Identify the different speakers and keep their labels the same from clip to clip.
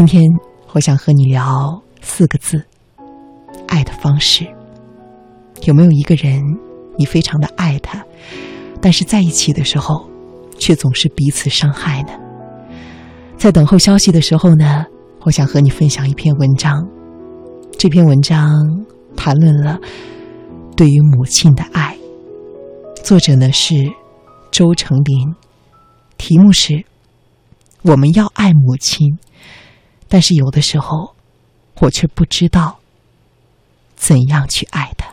Speaker 1: 今天我想和你聊四个字：爱的方式。有没有一个人，你非常的爱他，但是在一起的时候，却总是彼此伤害呢？在等候消息的时候呢，我想和你分享一篇文章。这篇文章谈论了对于母亲的爱，作者呢是周成林，题目是“我们要爱母亲”。但是有的时候，我却不知道怎样去爱他。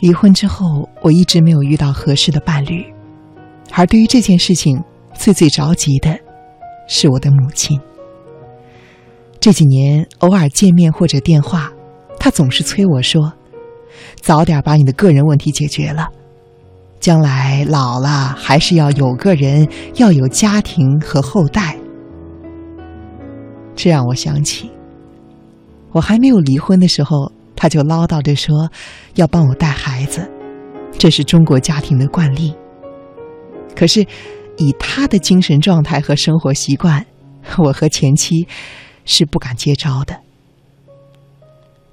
Speaker 1: 离婚之后，我一直没有遇到合适的伴侣，而对于这件事情，最最着急的是我的母亲。这几年偶尔见面或者电话，她总是催我说：“早点把你的个人问题解决了，将来老了还是要有个人，要有家庭和后代。”这让我想起，我还没有离婚的时候。他就唠叨着说，要帮我带孩子，这是中国家庭的惯例。可是，以他的精神状态和生活习惯，我和前妻是不敢接招的。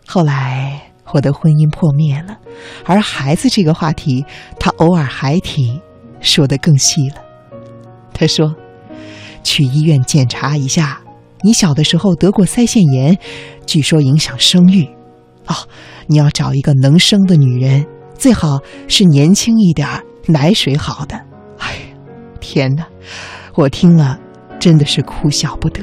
Speaker 1: 后来，我的婚姻破灭了，而孩子这个话题，他偶尔还提，说的更细了。他说：“去医院检查一下，你小的时候得过腮腺炎，据说影响生育。”哦，你要找一个能生的女人，最好是年轻一点儿奶水好的。哎，天哪！我听了，真的是哭笑不得。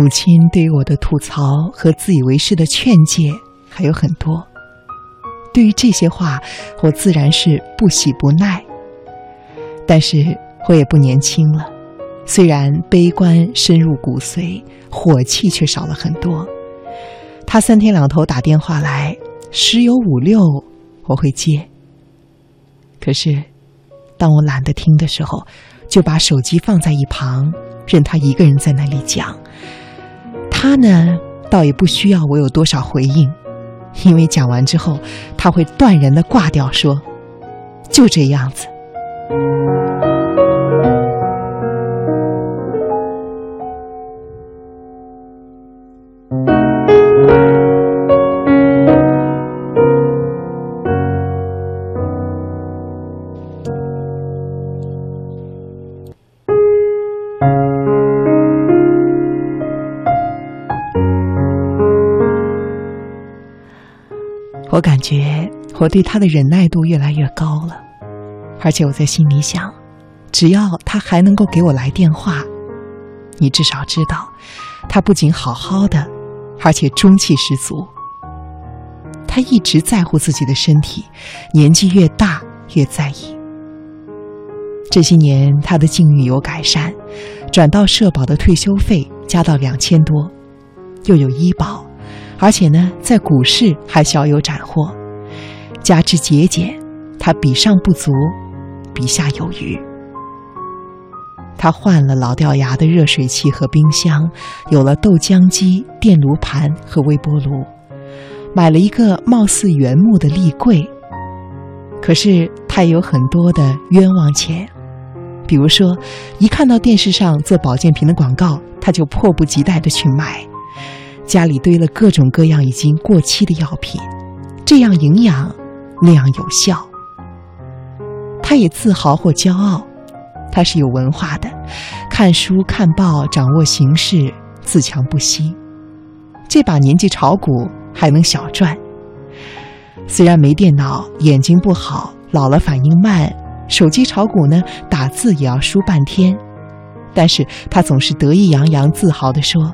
Speaker 1: 母亲对于我的吐槽和自以为是的劝诫还有很多，对于这些话，我自然是不喜不耐。但是我也不年轻了，虽然悲观深入骨髓，火气却少了很多。他三天两头打电话来，十有五六我会接。可是，当我懒得听的时候，就把手机放在一旁，任他一个人在那里讲。他呢，倒也不需要我有多少回应，因为讲完之后，他会断然的挂掉，说：“就这样子。”我感觉我对他的忍耐度越来越高了，而且我在心里想，只要他还能够给我来电话，你至少知道，他不仅好好的，而且中气十足。他一直在乎自己的身体，年纪越大越在意。这些年他的境遇有改善，转到社保的退休费加到两千多，又有医保。而且呢，在股市还小有斩获，加之节俭，他比上不足，比下有余。他换了老掉牙的热水器和冰箱，有了豆浆机、电炉盘和微波炉，买了一个貌似原木的立柜。可是他也有很多的冤枉钱，比如说，一看到电视上做保健品的广告，他就迫不及待的去买。家里堆了各种各样已经过期的药品，这样营养，那样有效。他也自豪或骄傲，他是有文化的，看书看报，掌握形势，自强不息。这把年纪炒股还能小赚，虽然没电脑，眼睛不好，老了反应慢，手机炒股呢，打字也要输半天，但是他总是得意洋洋、自豪地说，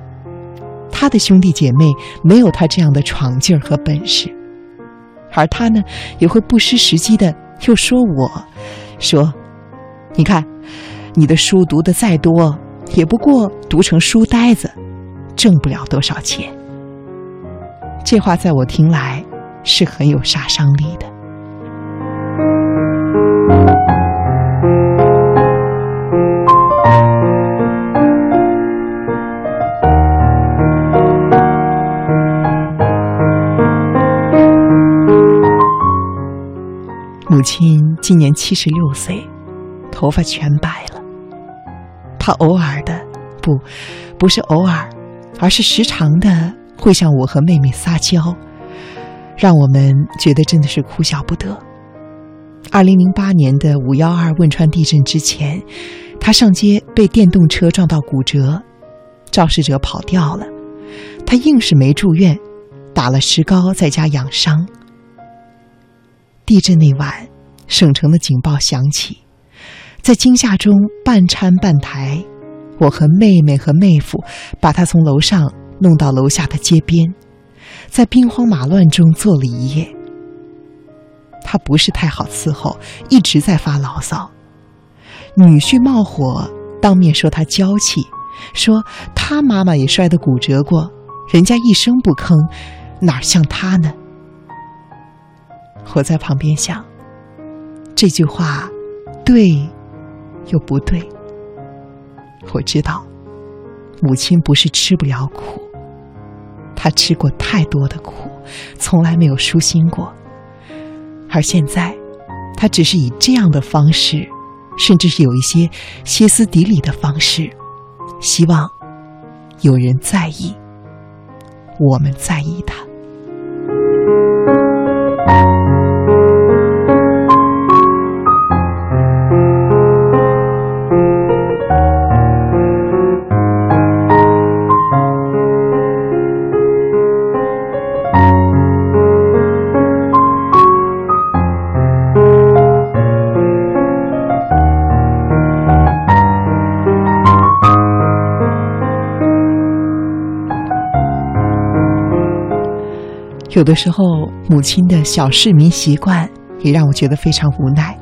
Speaker 1: 他的兄弟姐妹没有他这样的闯劲儿和本事，而他呢，也会不失时机的又说我，说，你看，你的书读的再多，也不过读成书呆子，挣不了多少钱。这话在我听来。是很有杀伤力的。母亲今年七十六岁，头发全白了。她偶尔的，不，不是偶尔，而是时常的会向我和妹妹撒娇。让我们觉得真的是哭笑不得。二零零八年的五幺二汶川地震之前，他上街被电动车撞到骨折，肇事者跑掉了，他硬是没住院，打了石膏在家养伤。地震那晚，省城的警报响起，在惊吓中半搀半抬，我和妹妹和妹夫把他从楼上弄到楼下的街边。在兵荒马乱中坐了一夜。他不是太好伺候，一直在发牢骚。女婿冒火，当面说他娇气，说他妈妈也摔得骨折过，人家一声不吭，哪像他呢？我在旁边想，这句话对又不对。我知道，母亲不是吃不了苦。她吃过太多的苦，从来没有舒心过。而现在，他只是以这样的方式，甚至是有一些歇斯底里的方式，希望有人在意，我们在意他。有的时候，母亲的小市民习惯也让我觉得非常无奈。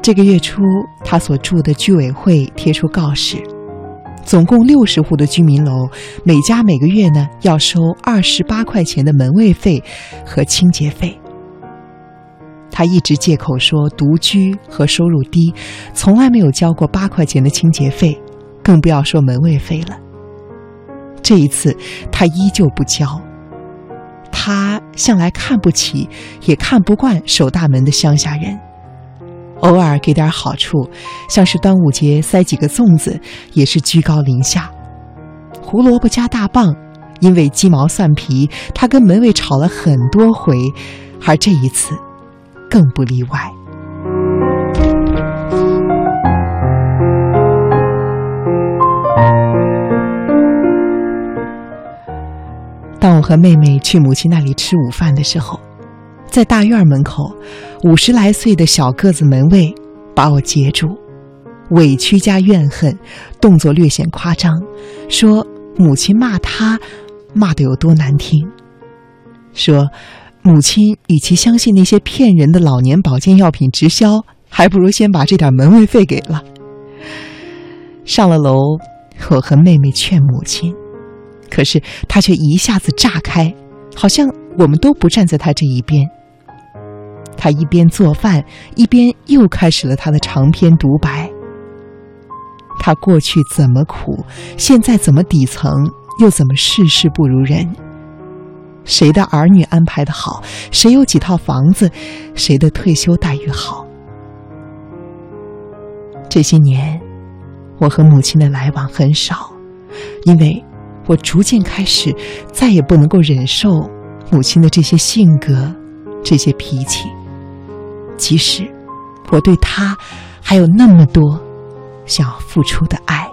Speaker 1: 这个月初，他所住的居委会贴出告示，总共六十户的居民楼，每家每个月呢要收二十八块钱的门卫费和清洁费。他一直借口说独居和收入低，从来没有交过八块钱的清洁费，更不要说门卫费了。这一次，他依旧不交。他向来看不起，也看不惯守大门的乡下人。偶尔给点好处，像是端午节塞几个粽子，也是居高临下。胡萝卜加大棒，因为鸡毛蒜皮，他跟门卫吵了很多回，而这一次，更不例外。当我和妹妹去母亲那里吃午饭的时候，在大院门口，五十来岁的小个子门卫把我截住，委屈加怨恨，动作略显夸张，说母亲骂他，骂得有多难听。说母亲与其相信那些骗人的老年保健药品直销，还不如先把这点门卫费给了。上了楼，我和妹妹劝母亲。可是他却一下子炸开，好像我们都不站在他这一边。他一边做饭，一边又开始了他的长篇独白。他过去怎么苦，现在怎么底层，又怎么事事不如人？谁的儿女安排的好？谁有几套房子？谁的退休待遇好？这些年，我和母亲的来往很少，因为。我逐渐开始，再也不能够忍受母亲的这些性格、这些脾气。即使我对她还有那么多想要付出的爱。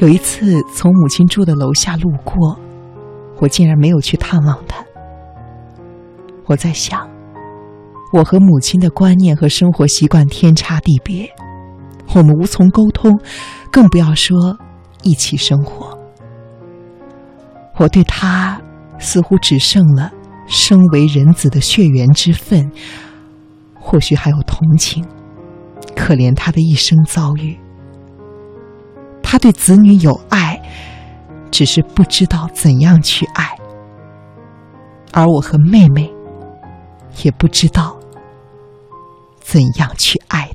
Speaker 1: 有一次从母亲住的楼下路过，我竟然没有去探望她。我在想，我和母亲的观念和生活习惯天差地别，我们无从沟通，更不要说一起生活。我对她似乎只剩了生为人子的血缘之分，或许还有同情，可怜她的一生遭遇。他对子女有爱，只是不知道怎样去爱；而我和妹妹也不知道怎样去爱。